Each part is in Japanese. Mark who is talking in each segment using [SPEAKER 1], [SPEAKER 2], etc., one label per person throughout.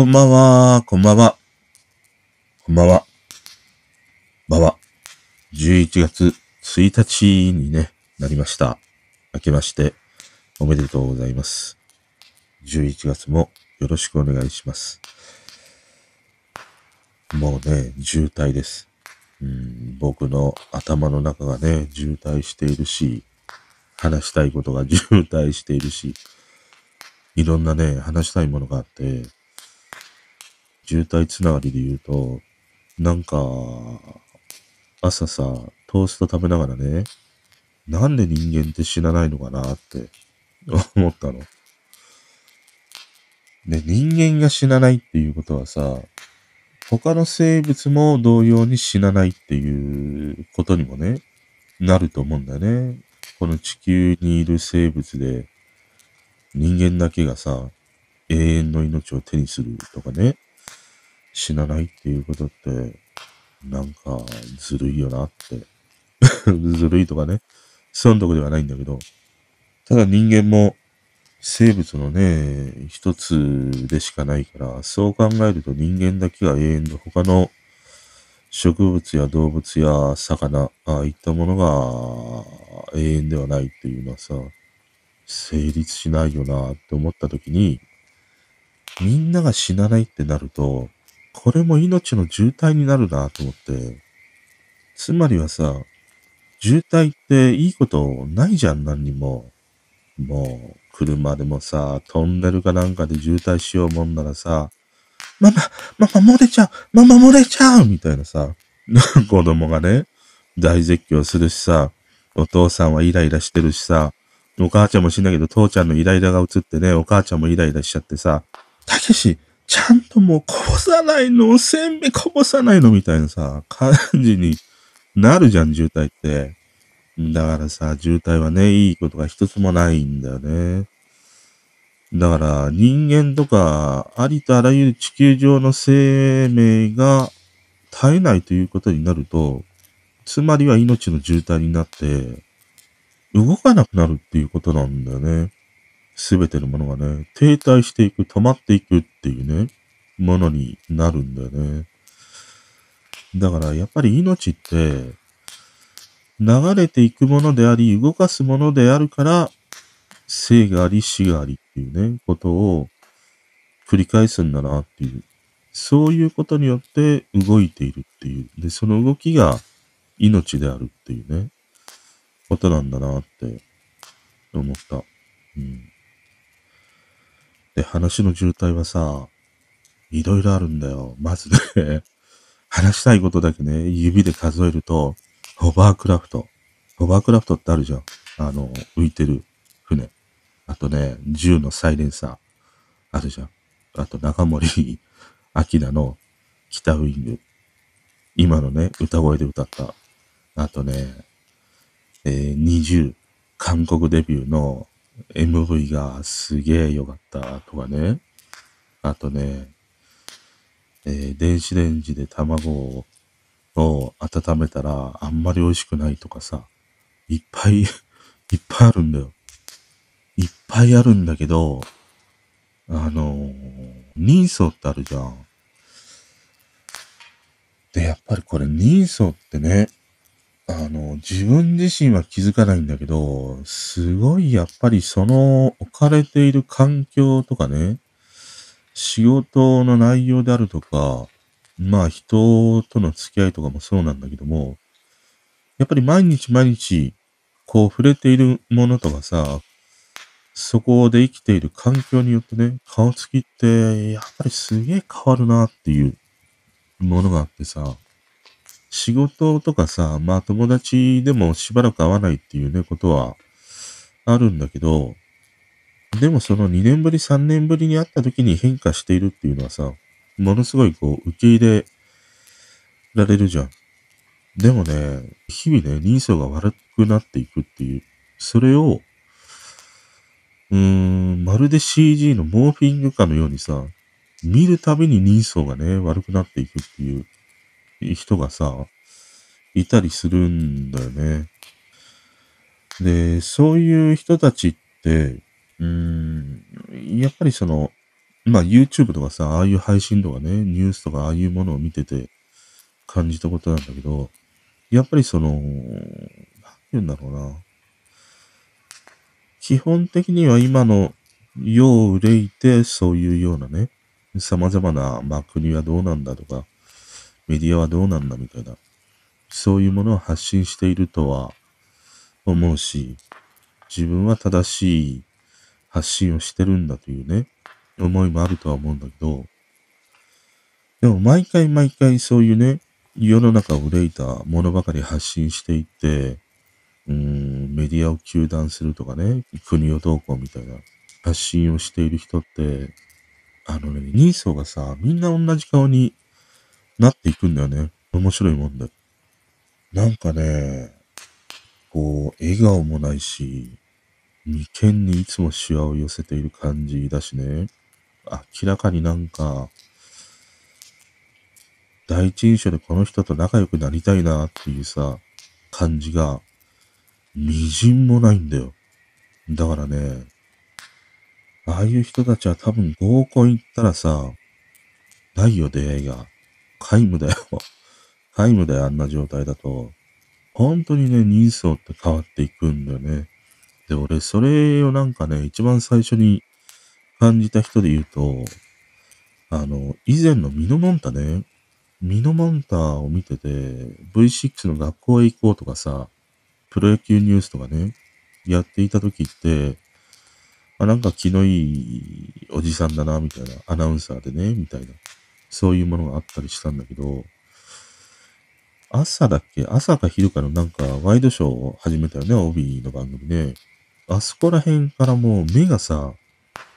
[SPEAKER 1] こんばんは、こんばんは。こんばんは。ばんは。11月1日にね、なりました。明けまして、おめでとうございます。11月もよろしくお願いします。もうね、渋滞です。うん、僕の頭の中がね、渋滞しているし、話したいことが渋滞しているし、いろんなね、話したいものがあって、渋滞つながりで言うと、なんか、朝さ、トースト食べながらね、なんで人間って死なないのかなって思ったの。で、人間が死なないっていうことはさ、他の生物も同様に死なないっていうことにもね、なると思うんだよね。この地球にいる生物で、人間だけがさ、永遠の命を手にするとかね、死なないっていうことって、なんか、ずるいよなって。ずるいとかね、そんなとこではないんだけど、ただ人間も生物のね、一つでしかないから、そう考えると人間だけが永遠で他の植物や動物や魚、ああいったものが永遠ではないっていうのはさ、成立しないよなって思った時に、みんなが死なないってなると、これも命の渋滞になるなと思って、つまりはさ、渋滞っていいことないじゃん、何にも。もう、車でもさ、トンネルかなんかで渋滞しようもんならさ、ママ、ママ漏れちゃうママ漏れちゃうみたいなさ、子供がね、大絶叫するしさ、お父さんはイライラしてるしさ、お母ちゃんもしんだけど、父ちゃんのイライラが映ってね、お母ちゃんもイライラしちゃってさ、たけし、ちゃんともうこぼさないの、せんべいこぼさないのみたいなさ、感じになるじゃん、渋滞って。だからさ、渋滞はね、いいことが一つもないんだよね。だから、人間とか、ありとあらゆる地球上の生命が絶えないということになると、つまりは命の渋滞になって、動かなくなるっていうことなんだよね。すべてのものがね、停滞していく、止まっていくっていうね、ものになるんだよね。だから、やっぱり命って、流れていくものであり、動かすものであるから、生があり死がありっていうね、ことを繰り返すんだなっていう。そういうことによって動いているっていう。で、その動きが命であるっていうね、ことなんだなって思った。うん。で、話の渋滞はさ、いろいろあるんだよ。まずね、話したいことだけね、指で数えると、ホバークラフト。ホバークラフトってあるじゃん。あの、浮いてる船。あとね、銃のサイレンサー。あるじゃん。あと、中森 明菜の北ウイング。今のね、歌声で歌った。あとね、えー、20、韓国デビューの MV がすげえ良かったとかね。あとね、えー電子レンジで卵を温めたらあんまり美味しくないとかさ、いっぱい、いっぱいあるんだよ。いっぱいあるんだけど、あのー、人相ってあるじゃん。で、やっぱりこれ人相ってね、あの、自分自身は気づかないんだけど、すごいやっぱりその置かれている環境とかね、仕事の内容であるとか、まあ人との付き合いとかもそうなんだけども、やっぱり毎日毎日こう触れているものとかさ、そこで生きている環境によってね、顔つきってやっぱりすげえ変わるなっていうものがあってさ、仕事とかさ、まあ友達でもしばらく会わないっていうね、ことはあるんだけど、でもその2年ぶり3年ぶりに会った時に変化しているっていうのはさ、ものすごいこう受け入れられるじゃん。でもね、日々ね、人相が悪くなっていくっていう、それを、うーん、まるで CG のモーフィングかのようにさ、見るたびに人相がね、悪くなっていくっていう人がさ、いたりするんだよね。で、そういう人たちって、うーん、やっぱりその、まあ YouTube とかさ、ああいう配信とかね、ニュースとかああいうものを見てて感じたことなんだけど、やっぱりその、なんて言うんだろうな。基本的には今の世を憂いて、そういうようなね、様々な、まあ国はどうなんだとか、メディアはどうなんだみたいな、そういうものを発信しているとは思うし、自分は正しい発信をしてるんだというね、思いもあるとは思うんだけど、でも毎回毎回そういうね、世の中を憂いたものばかり発信していって、うーん、メディアを糾弾するとかね、国をどうこうみたいな発信をしている人って、あのね、人相がさ、みんな同じ顔になっていくんだよね。面白いもんだ。なんかね、こう、笑顔もないし、眉間にいつもシワを寄せている感じだしね。明らかになんか、第一印象でこの人と仲良くなりたいなっていうさ、感じが、みじんもないんだよ。だからね、ああいう人たちは多分合コン行ったらさ、ないよ出会いが。皆無だよ。皆無だよ、あんな状態だと。本当にね、人相って変わっていくんだよね。で、俺、それをなんかね、一番最初に感じた人で言うと、あの、以前のミノモンタね、ミノモンタを見てて、V6 の学校へ行こうとかさ、プロ野球ニュースとかね、やっていた時って、あ、なんか気のいいおじさんだな、みたいな、アナウンサーでね、みたいな、そういうものがあったりしたんだけど、朝だっけ？朝か昼かのなんかワイドショーを始めたよね、帯の番組ね。あそこら辺からもう目がさ、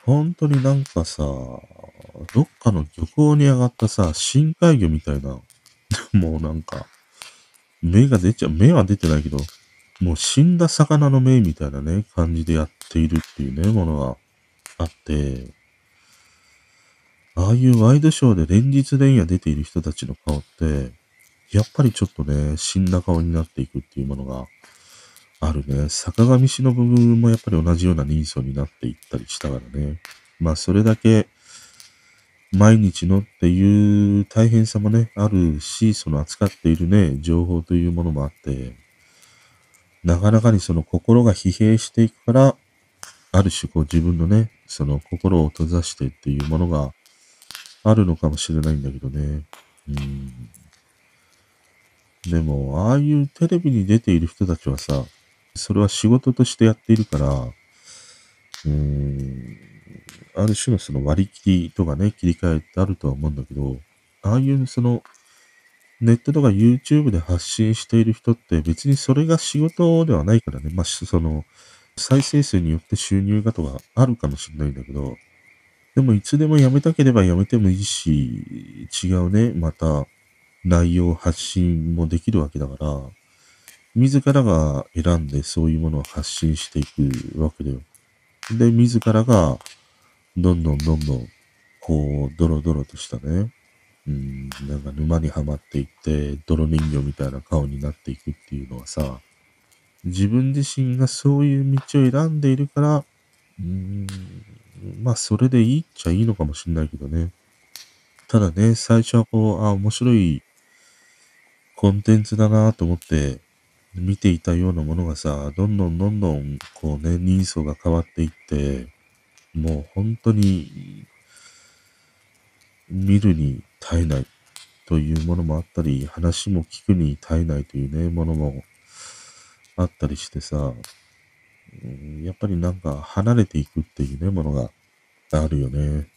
[SPEAKER 1] 本当になんかさ、どっかの漁港に上がったさ、深海魚みたいな、もうなんか、目が出ちゃう、目は出てないけど、もう死んだ魚の目みたいなね、感じでやっているっていうね、ものがあって、ああいうワイドショーで連日連夜出ている人たちの顔って、やっぱりちょっとね、死んだ顔になっていくっていうものがあるね。坂上忍もやっぱり同じような人相になっていったりしたからね。まあそれだけ毎日のっていう大変さもね、あるし、その扱っているね、情報というものもあって、なかなかにその心が疲弊していくから、ある種こう自分のね、その心を閉ざしてっていうものがあるのかもしれないんだけどね。うんでも、ああいうテレビに出ている人たちはさ、それは仕事としてやっているから、うん、ある種のその割り切りとかね、切り替えってあるとは思うんだけど、ああいうその、ネットとか YouTube で発信している人って別にそれが仕事ではないからね。まあ、その、再生数によって収入がとかあるかもしれないんだけど、でもいつでも辞めたければ辞めてもいいし、違うね、また内容発信もできるわけだから、自らが選んでそういうものを発信していくわけだよ。で、自らがどんどんどんどん、こう、ドロドロとしたね、うん、なんか沼にはまっていって、泥人形みたいな顔になっていくっていうのはさ、自分自身がそういう道を選んでいるから、うん、まあ、それでいいっちゃいいのかもしれないけどね。ただね、最初はこう、あ、面白いコンテンツだなと思って見ていたようなものがさ、どんどんどんどん、こうね、人相が変わっていって、もう本当に見るに耐えないというものもあったり、話も聞くに耐えないというね、ものもあったりしてさ、やっぱりなんか離れていくっていうね、ものがあるよね。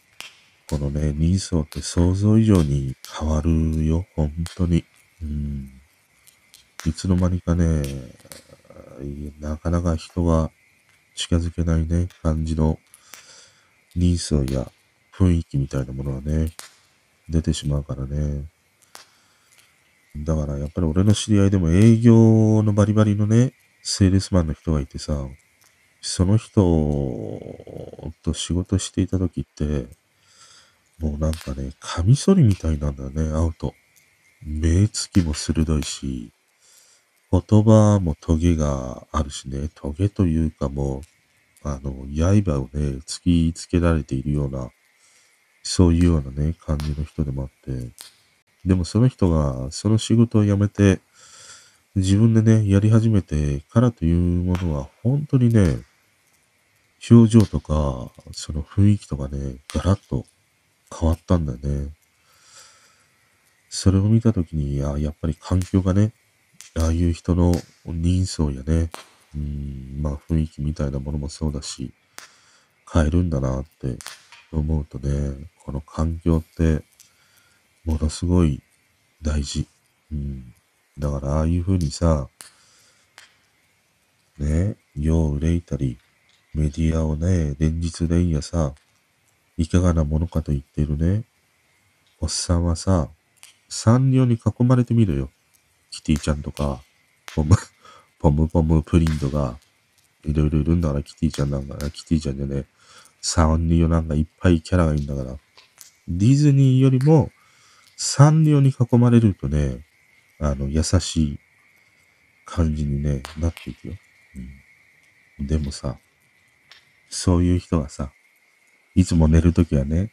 [SPEAKER 1] このね、人相って想像以上に変わるよ、本当に。うん。いつの間にかね、なかなか人が近づけないね、感じの人相や雰囲気みたいなものがね、出てしまうからね。だからやっぱり俺の知り合いでも営業のバリバリのね、セールスマンの人がいてさ、その人と仕事していた時って、もうなんかね、カミソリみたいなんだよね、会うと。目つきも鋭いし、言葉もトゲがあるしね、トゲというかもう、あの、刃をね、突きつけられているようなそういうようなね、感じの人でもあって、でもその人がその仕事を辞めて、自分でね、やり始めてからというものは、本当にね、表情とか、その雰囲気とかね、ガラッと変わったんだよね。それを見たときに、あやっぱり環境がね、ああいう人の人相やね、うん、まあ雰囲気みたいなものもそうだし、変えるんだなって思うとね、この環境ってものすごい大事。うん。だからああいう風にさ、ね、世を憂いたり、メディアをね、連日連夜さ、いかがなものかと言ってるね、おっさんはさ、サンリオに囲まれてみるよ。キティちゃんとか、ポム、ポムポムプリントが、いろいろいるんだから、キティちゃんなんかな、キティちゃんでね、サンリオなんかいっぱいキャラがいるんだから、ディズニーよりも、サンリオに囲まれるとね、あの、優しい感じにね、なっていくよ。うん、でもさ、そういう人がさ、いつも寝るときはね、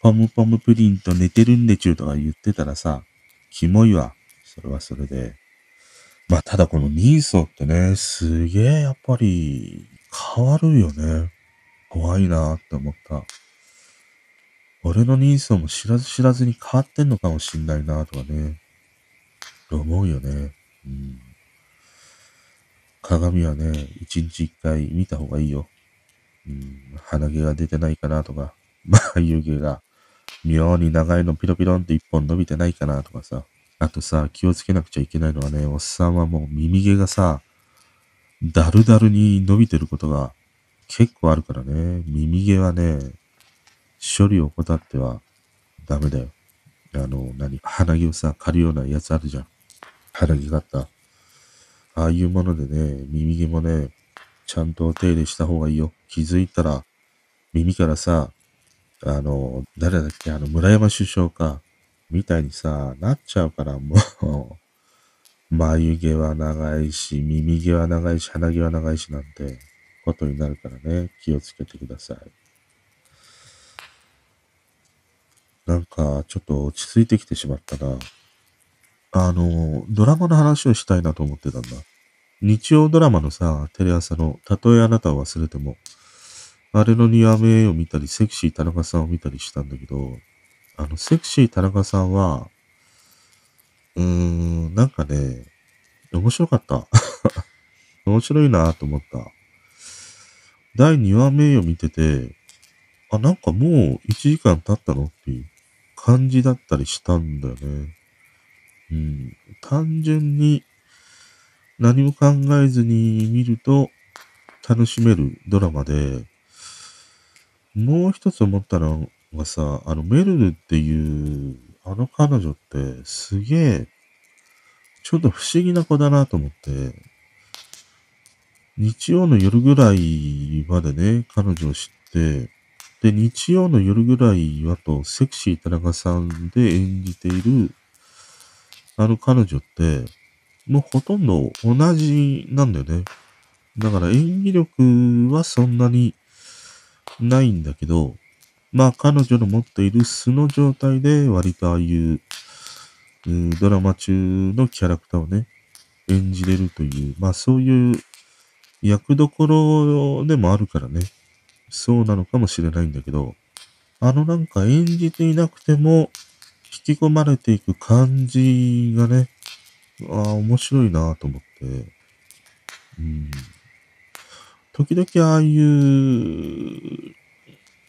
[SPEAKER 1] ポムポムプリンと寝てるんでちゅうとか言ってたらさ、キモいわ。それはそれで。まあ、ただこのニーソってね、すげえやっぱり変わるよね。怖いなーって思った。俺のニーソも知らず知らずに変わってんのかもしんないなーとかね。と思うよね。うん。鏡はね、一日一回見た方がいいよ。うん。鼻毛が出てないかなとか、眉毛が妙に長いのピロピロンって一本伸びてないかなとかさ。あとさ、気をつけなくちゃいけないのはね、おっさんはもう耳毛がさ、だるだるに伸びてることが結構あるからね。耳毛はね、処理を怠ってはダメだよ。あの、何？鼻毛をさ、刈るようなやつあるじゃん。鼻毛があった。ああいうものでね、耳毛もね、ちゃんとお手入れした方がいいよ。気づいたら、耳からさ、あの、誰だっけ、あの、村山首相か、みたいにさ、なっちゃうから、もう眉毛は長いし、耳毛は長いし、鼻毛は長いしなんて、ことになるからね、気をつけてください。なんか、ちょっと落ち着いてきてしまったな。あの、ドラマの話をしたいなと思ってたんだ。日曜ドラマのさ、テレ朝の、たとえあなたを忘れても、あれの2話目を見たり、セクシー田中さんを見たりしたんだけど、あの、セクシー田中さんは、うーん、なんかね、面白かった。面白いなと思った。第2話目を見てて、あ、なんかもう1時間経ったのっていう感じだったりしたんだよね。うん。単純に何も考えずに見ると楽しめるドラマで、もう一つ思ったのがさ、あのメルルっていうあの彼女ってすげえちょっと不思議な子だなと思って、日曜の夜ぐらいまでね、彼女を知って、で、日曜の夜ぐらいはと、セクシー田中さんで演じている、あの彼女って、もうほとんど同じなんだよね。だから演技力はそんなにないんだけど、まあ彼女の持っている素の状態で割とああいう、うドラマ中のキャラクターをね、演じれるという、まあそういう役どころでもあるからね、そうなのかもしれないんだけど、あのなんか演じていなくても引き込まれていく感じがね、ああ、面白いなと思って、うん。時々ああいう、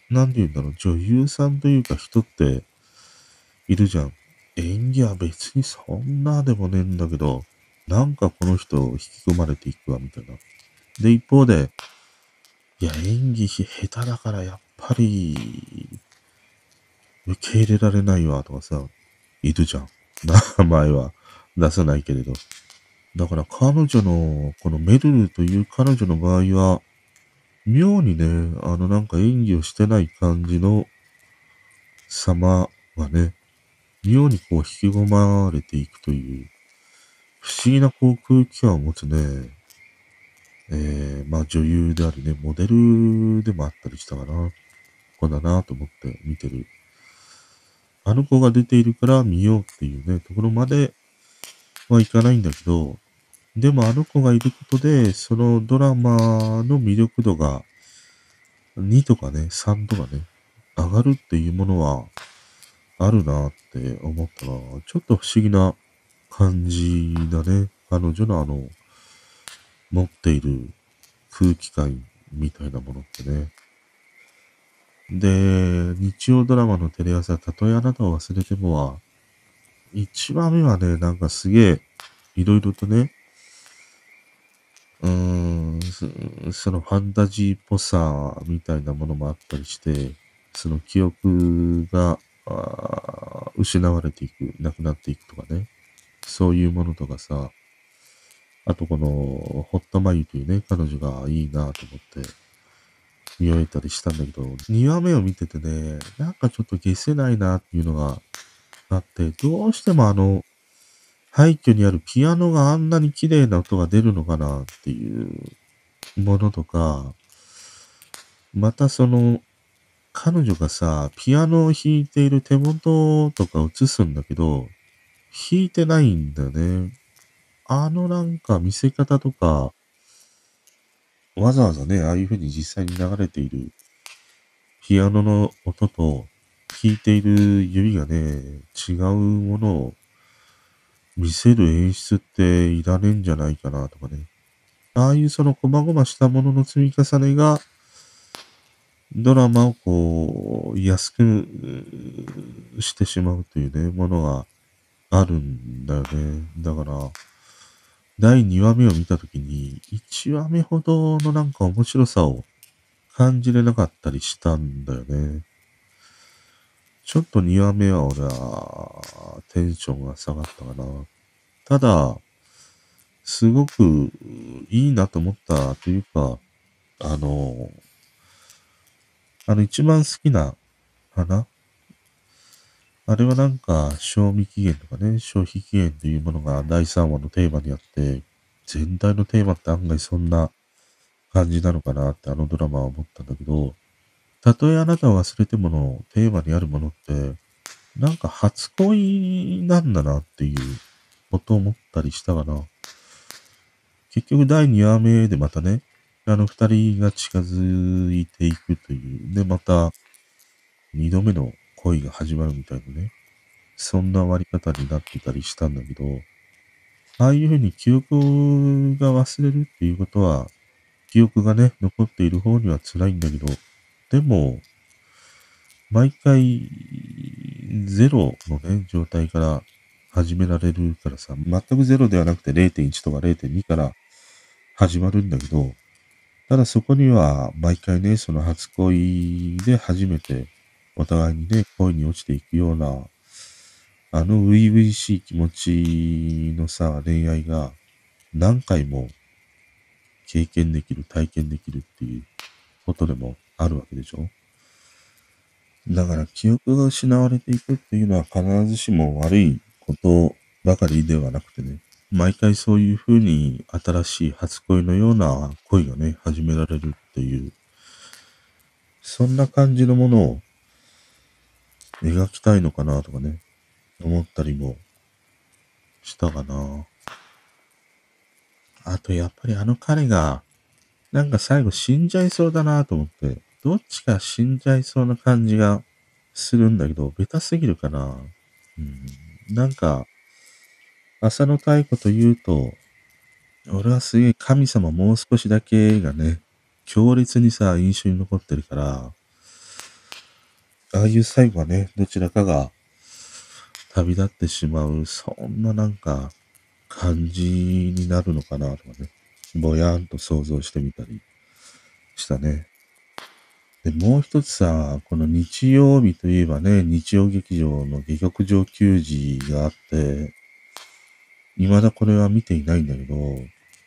[SPEAKER 1] なんて言うんだろう、女優さんというか人っているじゃん。演技は別にそんなでもねえんだけど、なんかこの人を引き込まれていくわ、みたいな。で、一方で、いや、演技下手だからやっぱり、受け入れられないわ、とかさ、いるじゃん。名前は出さないけれど。だから彼女の、このメルルという彼女の場合は、妙にね、あのなんか演技をしてない感じの様がね、妙にこう引き込まれていくという、不思議なこう空気感を持つね、えー、まあ女優でありね、モデルでもあったりしたかな。こうだなと思って見てるあの子が出ているから見ようっていうね、ところまではいかないんだけど、でもあの子がいることで、そのドラマの魅力度が2とかね、3とかね、上がるっていうものはあるなって思ったら、ちょっと不思議な感じだね。彼女のあの、持っている空気感みたいなものってね。で、日曜ドラマのテレ朝、たとえあなたを忘れてもは、一話目はね、なんかすげえ、いろいろとね、うーん、そのファンタジーっぽさみたいなものもあったりして、その記憶が失われていく、なくなっていくとかね。そういうものとかさ、あとこの、ホットマユというね、彼女がいいなと思って見終えたりしたんだけど、2話目を見ててね、なんかちょっと消せないなっていうのがあって、どうしてもあの、廃墟にあるピアノがあんなに綺麗な音が出るのかなっていうものとか、またその、彼女がさ、ピアノを弾いている手元とか映すんだけど、弾いてないんだよね。あのなんか見せ方とか、わざわざね、ああいう風に実際に流れているピアノの音と弾いている指がね、違うものを見せる演出っていらねえんじゃないかなとかね。ああいうその細々したものの積み重ねが、ドラマをこう、安くしてしまうというね、ものがあるんだよね。だから、第2話目を見たときに、1話目ほどのなんか面白さを感じれなかったりしたんだよね。ちょっと2話目は俺はテンションが下がったかな。ただ、すごくいいなと思ったというか、あの、あの一番好きな花あれはなんか、賞味期限とかね、消費期限というものが第3話のテーマにあって、全体のテーマって案外そんな感じなのかなってあのドラマは思ったんだけど、たとえあなたを忘れてものテーマにあるものって、なんか初恋なんだなっていうことを思ったりしたかな。結局第2話目でまたね、あの二人が近づいていくという、で、また二度目の恋が始まるみたいなね、そんな終わり方になってたりしたんだけど、ああいうふうに記憶が忘れるっていうことは、記憶がね、残っている方には辛いんだけど、でも、毎回、ゼロのね、状態から始められるからさ、全くゼロではなくて0.1とか0.2から始まるんだけど、ただそこには毎回ね、その初恋で初めてお互いにね、恋に落ちていくような、あの初々しい気持ちのさ、恋愛が何回も経験できる、体験できるっていうことでもあるわけでしょ？だから記憶が失われていくっていうのは必ずしも悪いことばかりではなくてね、毎回そういうふうに新しい初恋のような恋がね、始められるっていう、そんな感じのものを描きたいのかなとかね、思ったりもしたかな。あとやっぱりあの彼が、なんか最後死んじゃいそうだなと思って、どっちか死んじゃいそうな感じがするんだけど、ベタすぎるかな。うん、なんか、朝の太鼓と言うと、俺はすげえ神様もう少しだけがね、強烈にさ、印象に残ってるから、ああいう最後はね、どちらかが旅立ってしまう、そんななんか感じになるのかなとかね、ぼやんと想像してみたりしたね。で、もう一つさ、この日曜日といえばね、日曜劇場の下克上球児があって、未だこれは見ていないんだけど、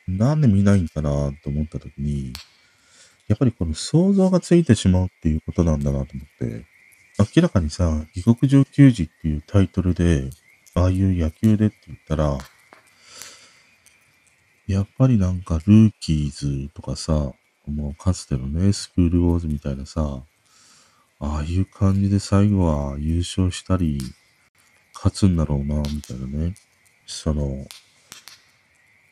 [SPEAKER 1] なんで見ないんかなと思った時に、やっぱりこの想像がついてしまうっていうことなんだなと思って、明らかにさ、異国上球児っていうタイトルで、ああいう野球でって言ったら、やっぱりなんかルーキーズとかさ、もうかつてのね、スクールウォーズみたいなさ、ああいう感じで最後は優勝したり、勝つんだろうな、みたいなね。その、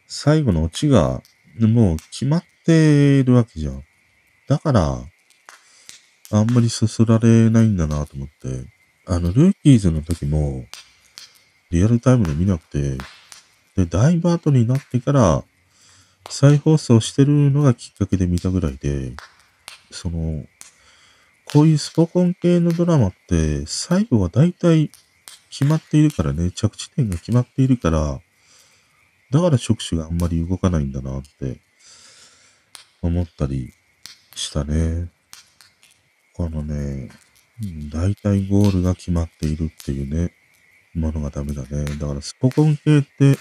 [SPEAKER 1] 最後のオチが、もう決まってるわけじゃん。だから、あんまりそそられないんだなと思って。あの、ルーキーズの時も、リアルタイムで見なくて、で、だいぶ後になってから、再放送してるのがきっかけで見たぐらいで、その、こういうスポコン系のドラマって、最後は大体決まっているからね、着地点が決まっているから、だから触手があんまり動かないんだなって思ったりしたね。このね、大体ゴールが決まっているっていうね、ものがダメだね。だからスポコン系って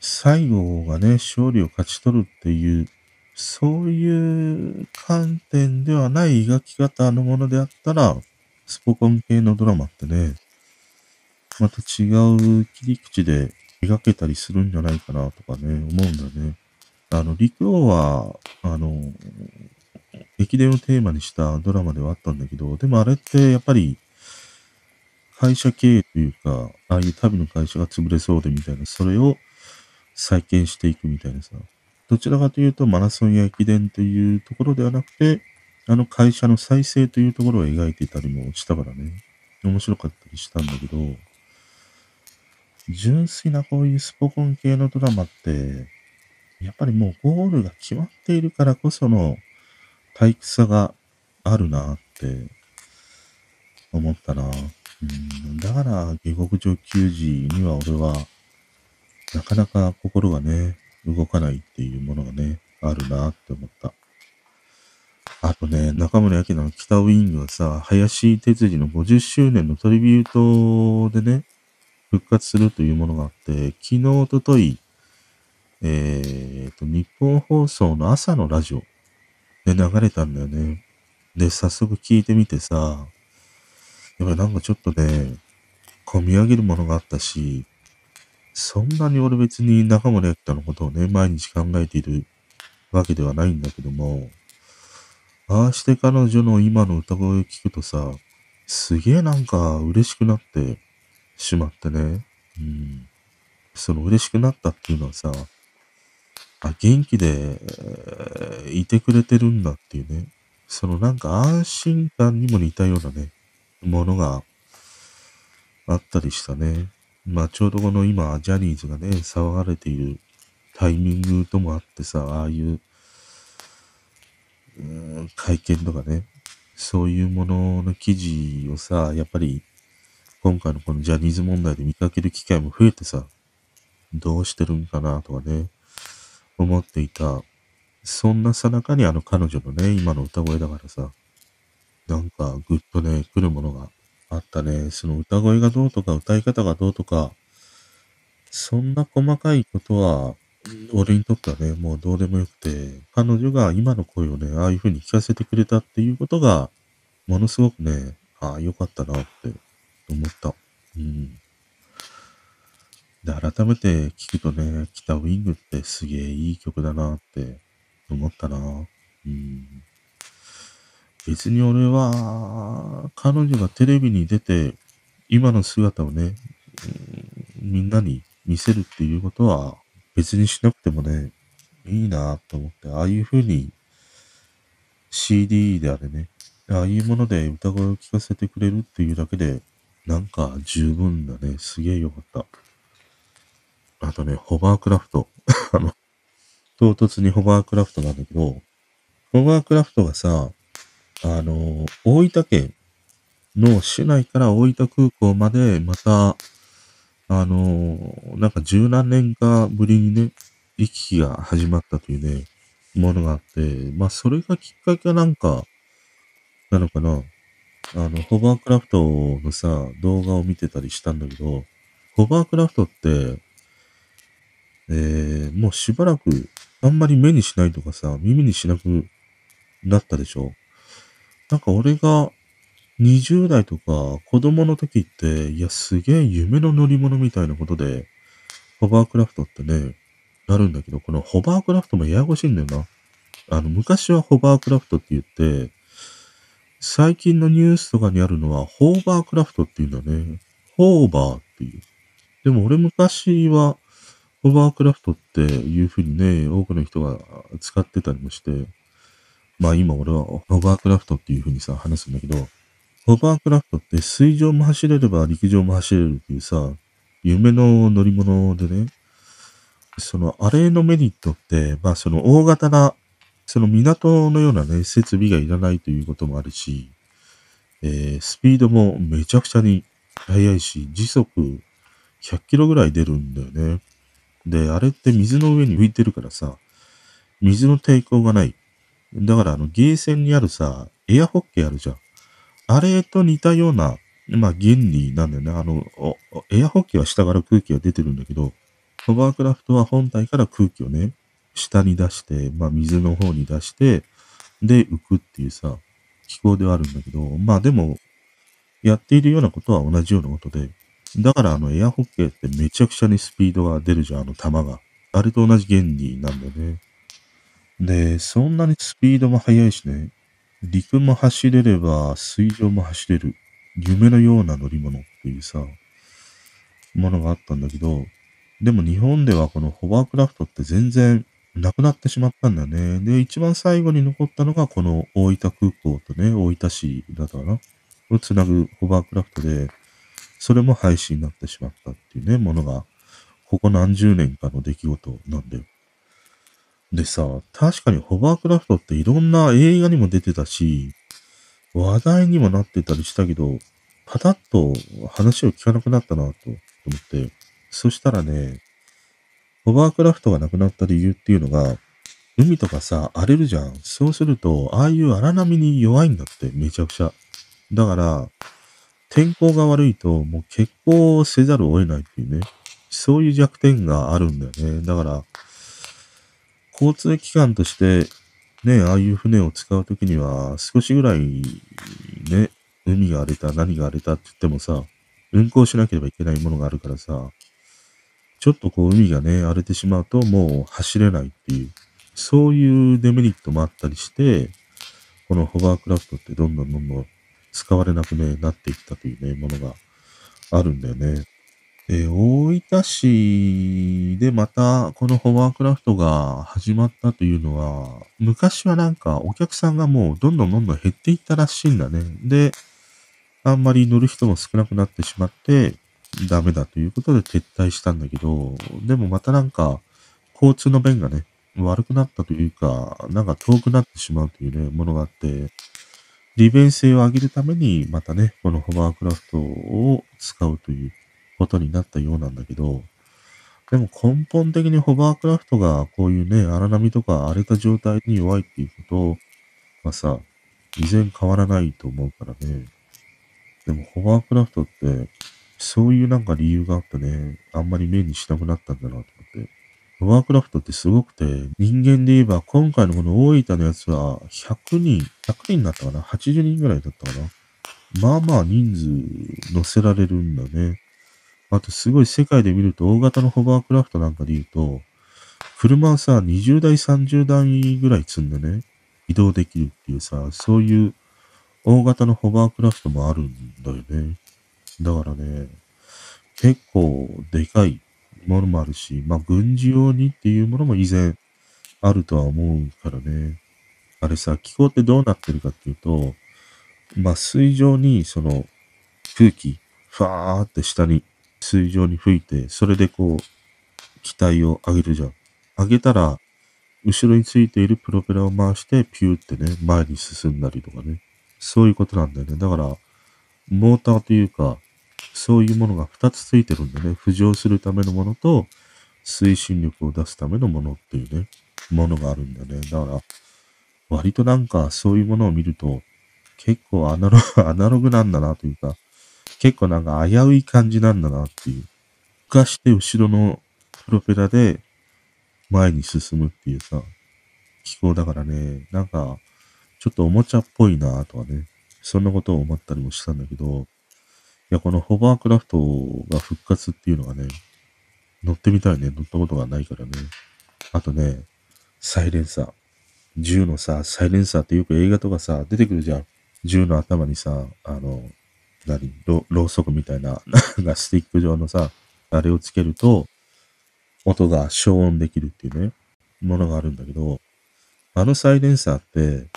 [SPEAKER 1] 最後がね、勝利を勝ち取るっていう、そういう観点ではない描き方のものであったら、スポコン系のドラマってね、また違う切り口で描けたりするんじゃないかなとかね、思うんだね。あの、陸王は、あの、駅伝をテーマにしたドラマではあったんだけど、でもあれってやっぱり、会社経営というか、ああいう旅の会社が潰れそうでみたいな、それを再建していくみたいなさ。どちらかというと、マラソンや駅伝というところではなくて、あの会社の再生というところを描いていたりもしたからね。面白かったりしたんだけど、純粋なこういうスポコン系のドラマって、やっぱりもうゴールが決まっているからこその退屈さがあるなって思ったな。うん、だから、下克上球児には俺は、なかなか心がね、動かないっていうものがね、あるなって思った。あとね、中村明菜の北ウィングはさ、林哲司の50周年のトリビュートでね、復活するというものがあって、昨日、おととい、えーと、日本放送の朝のラジオで流れたんだよね。で、早速聞いてみてさ、やっぱなんかちょっとね、込み上げるものがあったし、そんなに俺別に中森明菜のことをね、毎日考えているわけではないんだけども、ああして彼女の今の歌声を聞くとさ、すげえなんか嬉しくなってしまってね、うん。その嬉しくなったっていうのはさ、あ、元気で、いてくれてるんだっていうね、そのなんか安心感にも似たようなね、ものがあったりしたね。まあちょうどこの今、ジャニーズがね、騒がれているタイミングともあってさ、ああいう、うん、会見とかね、そういうものの記事をさ、やっぱり今回のこのジャニーズ問題で見かける機会も増えてさ、どうしてるんかなとかね、思っていた。そんなさなかにあの彼女のね、今の歌声だからさ、なんかぐっとね、来るものがあったね。その歌声がどうとか歌い方がどうとか、そんな細かいことは、俺にとってはね、もうどうでもよくて、彼女が今の声をね、ああいう風に聞かせてくれたっていうことが、ものすごくね、ああ、よかったなって思った。うん。で、改めて聞くとね、北ウィングってすげえいい曲だなって思ったな。うん。別に俺は、彼女がテレビに出て、今の姿をね、みんなに見せるっていうことは別にしなくてもね、いいなと思って、ああいう風に CD であれね、ああいうもので歌声を聴かせてくれるっていうだけで、なんか十分だね。すげえよかった。あとね、ホバークラフト。あの、唐突にホバークラフトなんだけど、ホバークラフトがさ、あの、大分県の市内から大分空港まで、また、あの、なんか十何年かぶりにね、行き来が始まったというね、ものがあって、まあ、それがきっかけはなんか、なのかな。あの、ホバークラフトのさ、動画を見てたりしたんだけど、ホバークラフトって、えー、もうしばらくあんまり目にしないとかさ、耳にしなくなったでしょ？なんか俺が20代とか子供の時って、いや、すげえ夢の乗り物みたいなことで、ホバークラフトってね、なるんだけど、このホバークラフトもややこしいんだよな。あの、昔はホバークラフトって言って、最近のニュースとかにあるのは、ホーバークラフトっていうんだね。ホーバーっていう。でも俺昔は、ホーバークラフトっていう風にね、多くの人が使ってたりもして、まあ今俺はホーバークラフトっていう風にさ、話すんだけど、ホーバークラフトって水上も走れれば陸上も走れるっていうさ、夢の乗り物でね、その、あれのメリットって、まあその大型な、その港のようなね、設備がいらないということもあるし、えー、スピードもめちゃくちゃに速いし、時速100キロぐらい出るんだよね。で、あれって水の上に浮いてるからさ、水の抵抗がない。だからあの、ゲーセンにあるさ、エアホッケーあるじゃん。あれと似たような、まあ原理なんだよね。あの、エアホッケーは下から空気が出てるんだけど、ホバークラフトは本体から空気をね、下に出して、まあ水の方に出して、で浮くっていうさ、機構ではあるんだけど、まあでも、やっているようなことは同じようなことで、だからあのエアホッケーってめちゃくちゃにスピードが出るじゃん、あの球が。あれと同じ原理なんだよね。で、そんなにスピードも速いしね、陸も走れれば水上も走れる。夢のような乗り物っていうさ、ものがあったんだけど、でも日本ではこのホバークラフトって全然なくなってしまったんだよね。で、一番最後に残ったのがこの大分空港とね、大分市だったかなをつなぐホバークラフトで、それも廃止になってしまったっていうね、ものが、ここ何十年かの出来事なんだよ。でさ、確かにホバークラフトっていろんな映画にも出てたし、話題にもなってたりしたけど、パタッと話を聞かなくなったなと思って、そしたらね、ホバークラフトがなくなった理由っていうのが、海とかさ、荒れるじゃん。そうすると、ああいう荒波に弱いんだって、めちゃくちゃ。だから、天候が悪いと、もう結構せざるを得ないっていうね。そういう弱点があるんだよね。だから、交通機関として、ね、ああいう船を使うときには、少しぐらい、ね、海が荒れた、何が荒れたって言ってもさ、運航しなければいけないものがあるからさ、ちょっとこう海がね、荒れてしまうともう走れないっていう、そういうデメリットもあったりして、このホバークラフトってどんどんどんどん使われなくね、なっていったというね、ものがあるんだよね。えー、大分市でまたこのホバークラフトが始まったというのは、昔はなんかお客さんがもうどんどんどんどん減っていったらしいんだね。で、あんまり乗る人も少なくなってしまって、ダメだということで撤退したんだけど、でもまたなんか、交通の便がね、悪くなったというか、なんか遠くなってしまうというね、ものがあって、利便性を上げるために、またね、このホバークラフトを使うということになったようなんだけど、でも根本的にホバークラフトがこういうね、荒波とか荒れた状態に弱いっていうことはさ、依然変わらないと思うからね。でもホバークラフトって、そういうなんか理由があってね、あんまり目にしなくなったんだなと思って。ホバークラフトってすごくて、人間で言えば今回のこの大分のやつは100人、100人だったかな ?80 人ぐらいだったかな？まあまあ人数乗せられるんだね。あとすごい世界で見ると大型のホバークラフトなんかで言うと、車はさ、20台、30台ぐらい積んでね、移動できるっていうさ、そういう大型のホバークラフトもあるんだよね。だからね、結構でかいものもあるし、まあ軍事用にっていうものも以前あるとは思うからね。あれさ、気候ってどうなってるかっていうと、まあ水上にその空気、ふわーって下に水上に吹いて、それでこう、機体を上げるじゃん。上げたら、後ろについているプロペラを回して、ピューってね、前に進んだりとかね。そういうことなんだよね。だから、モーターというか、そういうものが2つついてるんだね。浮上するためのものと、推進力を出すためのものっていうね、ものがあるんだね。だから、割となんかそういうものを見ると、結構アナログ、アナログなんだなというか、結構なんか危うい感じなんだなっていう。浮かして後ろのプロペラで前に進むっていうさ、気候だからね、なんか、ちょっとおもちゃっぽいなとはね、そんなことを思ったりもしたんだけど、いや、このホバークラフトが復活っていうのがね、乗ってみたいね。乗ったことがないからね。あとね、サイレンサー。銃のさ、サイレンサーってよく映画とかさ、出てくるじゃん。銃の頭にさ、あの、何ろろうそくみたいな、なスティック状のさ、あれをつけると、音が消音できるっていうね、ものがあるんだけど、あのサイレンサーって、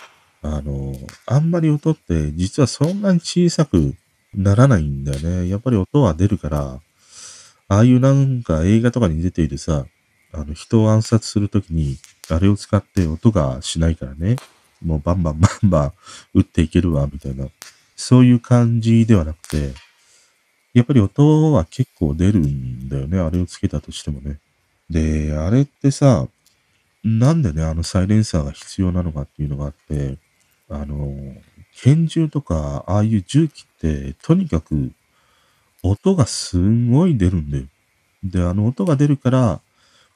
[SPEAKER 1] あの、あんまり音って実はそんなに小さくならないんだよね。やっぱり音は出るから、ああいうなんか映画とかに出ているさ、あの人を暗殺するときに、あれを使って音がしないからね。もうバンバンバンバン撃っていけるわ、みたいな。そういう感じではなくて、やっぱり音は結構出るんだよね。あれをつけたとしてもね。で、あれってさ、なんでね、あのサイレンサーが必要なのかっていうのがあって、あの、拳銃とか、ああいう銃器って、とにかく、音がすんごい出るんだよ。で、あの音が出るから、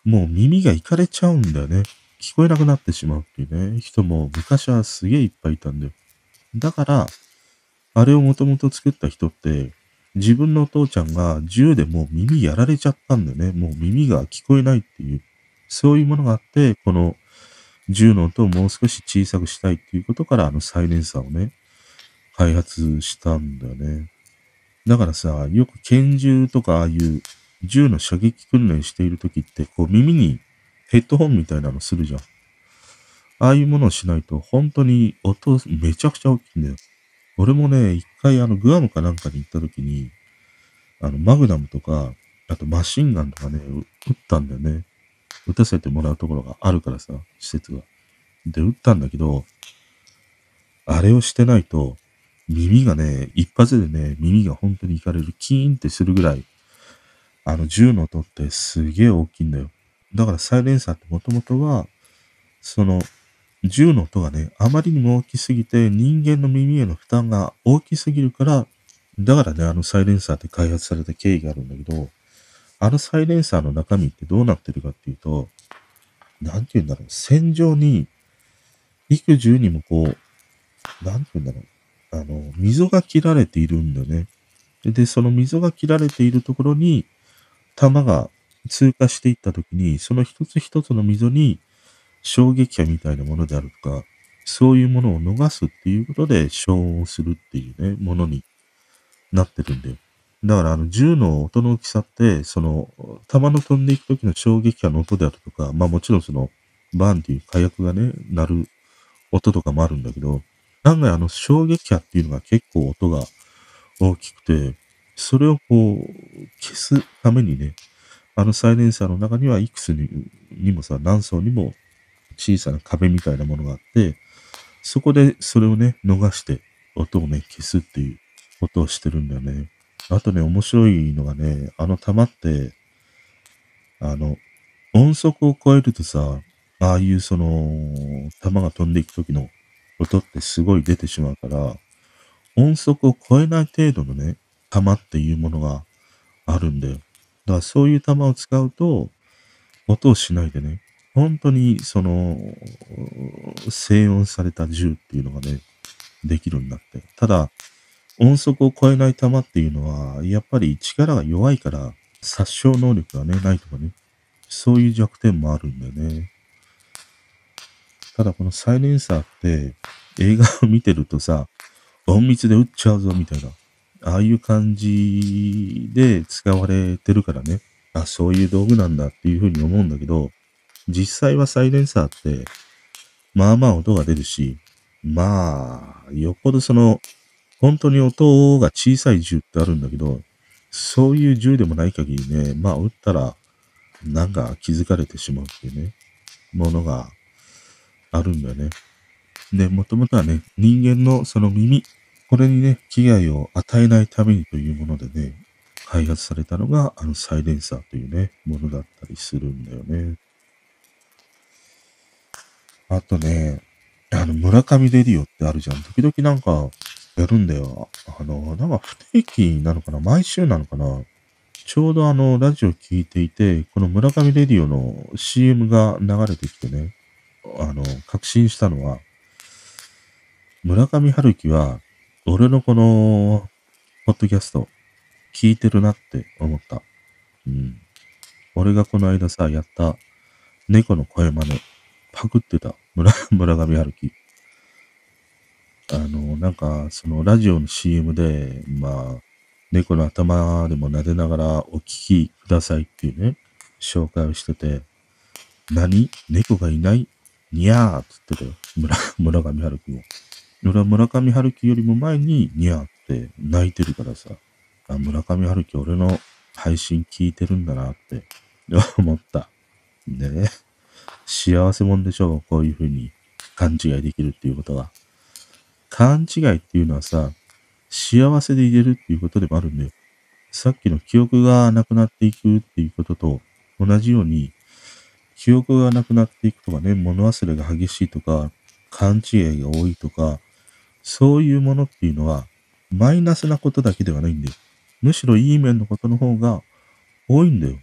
[SPEAKER 1] もう耳がいかれちゃうんだよね。聞こえなくなってしまうっていうね、人も昔はすげえいっぱいいたんだよ。だから、あれをもともと作った人って、自分のお父ちゃんが銃でもう耳やられちゃったんだよね。もう耳が聞こえないっていう、そういうものがあって、この銃の音をもう少し小さくしたいっていうことから、あのサイレンサーをね、開発したんだよね。だからさ、よく拳銃とかああいう銃の射撃訓練しているときって、こう耳にヘッドホンみたいなのするじゃん。ああいうものをしないと、本当に音めちゃくちゃ大きいんだよ。俺もね、一回あのグアムかなんかに行った時に、あのマグナムとか、あとマシンガンとかね、撃ったんだよね。撃たせてもらうところがあるからさ、施設が。で、撃ったんだけど、あれをしてないと、耳がね、一発でね、耳が本当にいかれる、キーンってするぐらい、あの銃の音ってすげえ大きいんだよ。だからサイレンサーってもともとは、その、銃の音がね、あまりにも大きすぎて人間の耳への負担が大きすぎるから、だからね、あのサイレンサーって開発された経緯があるんだけど、あのサイレンサーの中身ってどうなってるかっていうと、なんて言うんだろう、戦場に、幾重にもこう、なんて言うんだろう、あの、溝が切られているんだよね。で、その溝が切られているところに、弾が通過していったときに、その一つ一つの溝に衝撃波みたいなものであるとか、そういうものを逃すっていうことで消音するっていうね、ものになってるんだよ。だから、あの、銃の音の大きさって、その、弾の飛んでいく時の衝撃波の音であるとか、まあもちろんその、バーンっていう火薬がね、鳴る音とかもあるんだけど、案外あの衝撃波っていうのが結構音が大きくて、それをこう、消すためにね、あのサイレンサーの中にはいくつににもさ、何層にも小さな壁みたいなものがあって、そこでそれをね、逃して音をね、消すっていうことをしてるんだよね。あとね、面白いのがね、あの玉って、あの、音速を超えるとさ、ああいうその、弾が飛んでいく時の音ってすごい出てしまうから、音速を超えない程度のね、弾っていうものがあるんだよ。だからそういう弾を使うと、音をしないでね、本当にその、静音された銃っていうのがね、できるようになって。ただ、音速を超えない弾っていうのは、やっぱり力が弱いから、殺傷能力がね、ないとかね、そういう弱点もあるんだよね。ただこのサイレンサーって映画を見てるとさ、隠密で撃っちゃうぞみたいな。ああいう感じで使われてるからね。あ、そういう道具なんだっていうふうに思うんだけど、実際はサイレンサーって、まあまあ音が出るし、まあ、よっぽどその、本当に音が小さい銃ってあるんだけど、そういう銃でもない限りね、まあ撃ったら、なんか気づかれてしまうっていうね、ものがあるんだよね。で、もともとはね、人間のその耳、これにね、危害を与えないためにというものでね、開発されたのが、あのサイレンサーというね、ものだったりするんだよね。あとね、あの、村上レディオってあるじゃん。時々なんか、やるんだよ。あの、なんか不定期なのかな？毎週なのかな？ちょうどあの、ラジオ聞いていて、この村上レディオの CM が流れてきてね、あの、確信したのは、村上春樹は、俺のこの、ポッドキャスト、聞いてるなって思った。うん。俺がこの間さ、やった猫の声真似、パクってた。村、村上春樹。あの、なんか、そのラジオの CM で、まあ、猫の頭でも撫でながらお聞きくださいっていうね、紹介をしてて、何？猫がいない？にゃーって言ってたよ。村、上春樹も。俺は村上春樹よりも前ににゃーって泣いてるからさ、あ、村上春樹俺の配信聞いてるんだなって 思った。ね幸せもんでしょう。こういうふうに勘違いできるっていうことは。勘違いっていうのはさ、幸せでいれるっていうことでもあるんだよ。さっきの記憶がなくなっていくっていうことと同じように、記憶がなくなっていくとかね、物忘れが激しいとか、勘違いが多いとか、そういうものっていうのは、マイナスなことだけではないんだよ。むしろいい面のことの方が多いんだよ。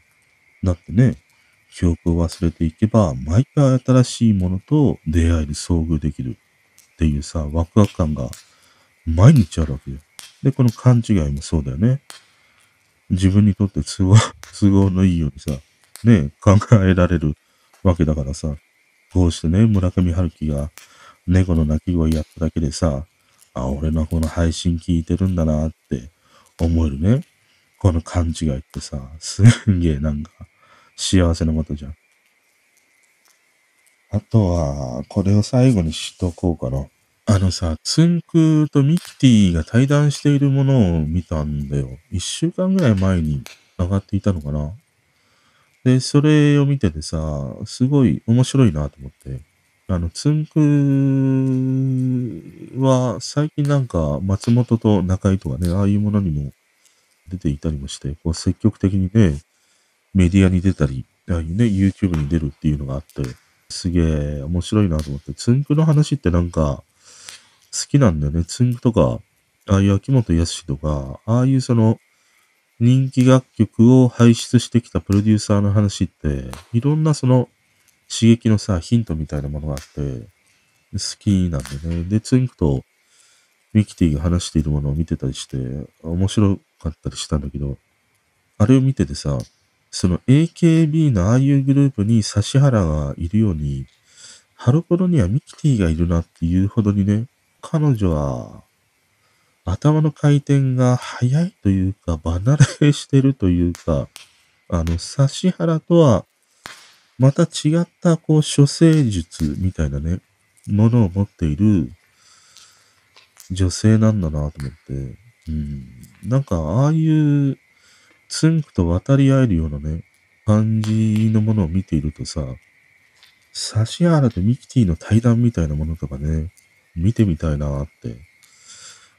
[SPEAKER 1] だってね、記憶を忘れていけば、毎回新しいものと出会える、遭遇できるっていうさ、ワクワク感が毎日あるわけよ。で、この勘違いもそうだよね。自分にとって都合、都合のいいようにさ、ね、考えられるわけだからさ、こうしてね、村上春樹が猫の鳴き声やっただけでさ、あ、俺のこの配信聞いてるんだなって思えるね。この勘違いってさ、すんげえなんか幸せなことじゃん。あとは、これを最後にしとこうかな。あのさ、つんくとミキティが対談しているものを見たんだよ。一週間ぐらい前に上がっていたのかな。で、それを見ててさ、すごい面白いなと思って。あの、つんくは最近なんか松本と中井とかね、ああいうものにも出ていたりもして、こう積極的にね、メディアに出たり、ああいうね、YouTube に出るっていうのがあって、すげえ面白いなと思って、つんくの話ってなんか好きなんだよね。つんくとか、ああいう秋元康とか、ああいうその人気楽曲を輩出してきたプロデューサーの話って、いろんなその刺激のさ、ヒントみたいなものがあって、好きなんでね。で、ツインクとミキティが話しているものを見てたりして、面白かったりしたんだけど、あれを見ててさ、その AKB のああいうグループに指原がいるように、ハロプロにはミキティがいるなっていうほどにね、彼女は頭の回転が速いというか、離れしてるというか、あの、指原とは、また違った、こう、処世術みたいなね、ものを持っている女性なんだなと思って、うん。なんか、ああいう、ツンクと渡り合えるようなね、感じのものを見ているとさ、指原とミキティの対談みたいなものとかね、見てみたいなって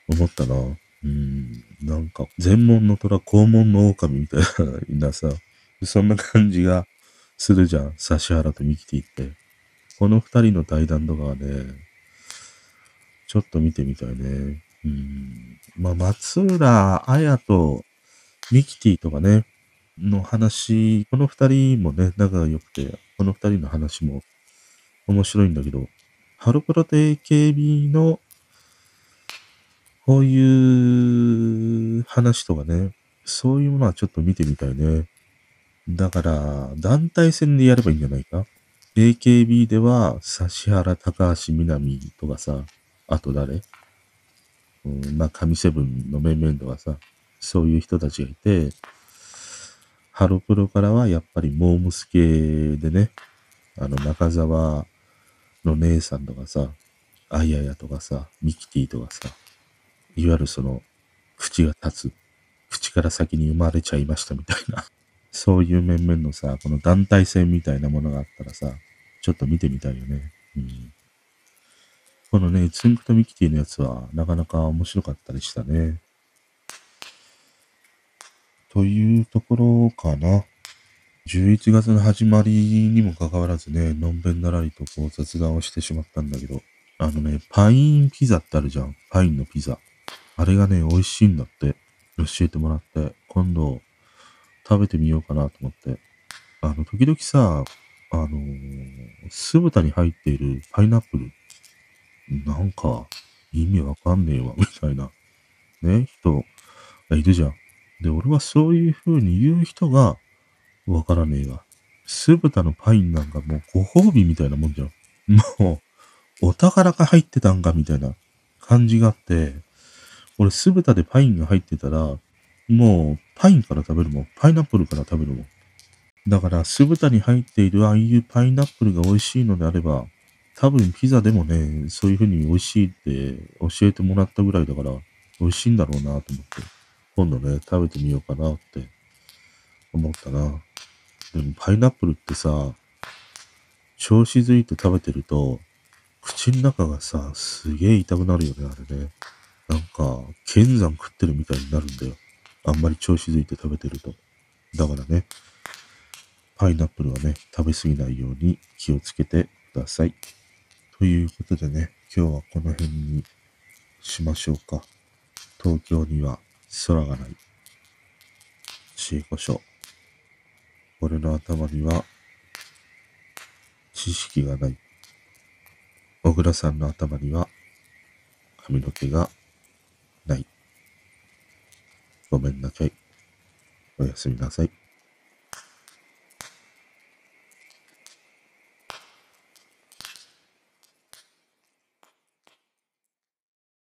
[SPEAKER 1] 思ったな。うん、なんか、全門の虎、肛門の狼みたいなさ、そんな感じがするじゃん。指原とミキティって。この二人の対談とかはね、ちょっと見てみたいね。うん。まあ、松浦綾とミキティとかね、の話、この二人もね、仲が良くて、この二人の話も面白いんだけど、ハロプロと AKB のこういう話とかね、そういうものはちょっと見てみたいね。だから、団体戦でやればいいんじゃないか ?AKB では、指原高橋みなみとかさ、あと誰？うん、まあ、神セブンの面々とかさ、そういう人たちがいて、ハロプロからはやっぱりモームス系でね、あの、中沢の姉さんとかさ、あややとかさ、ミキティとかさ、いわゆるその、口が立つ。口から先に生まれちゃいましたみたいな。そういう面々のさ、この団体戦みたいなものがあったらさ、ちょっと見てみたいよね。うん。このね、ツンクとミキティのやつは、なかなか面白かったりしたね。というところかな。11月の始まりにもかかわらずね、のんべんならりとこう雑談をしてしまったんだけど、あのね、パインピザってあるじゃん。パインのピザ。あれがね、美味しいんだって。教えてもらって、今度食べてみようかなと思って。あの、時々さ、あのー、酢豚に入っているパイナップル、なんか意味わかんねえわ、みたいな、ね、人いるじゃん。で、俺はそういう風に言う人がわからねえわ。酢豚のパインなんかもうご褒美みたいなもんじゃん。もう、お宝が入ってたんかみたいな感じがあって、俺酢豚でパインが入ってたら、もうパインから食べるもん。パイナップルから食べるもん。だから酢豚に入っているああいうパイナップルが美味しいのであれば、多分ピザでもね、そういう風に美味しいって教えてもらったぐらいだから、美味しいんだろうなと思って、今度ね、食べてみようかなって思ったな。でもパイナップルってさ、調子づいて食べてると、口の中がさ、すげえ痛くなるよね、あれね。なんか、剣山食ってるみたいになるんだよ。あんまり調子づいて食べてると。だからね、パイナップルはね、食べ過ぎないように気をつけてください。ということでね、今日はこの辺にしましょうか。東京には空がない。知恵こしょ。俺の頭には知識がない。小倉さんの頭には髪の毛がない。ごめんなさい。おやすみなさい。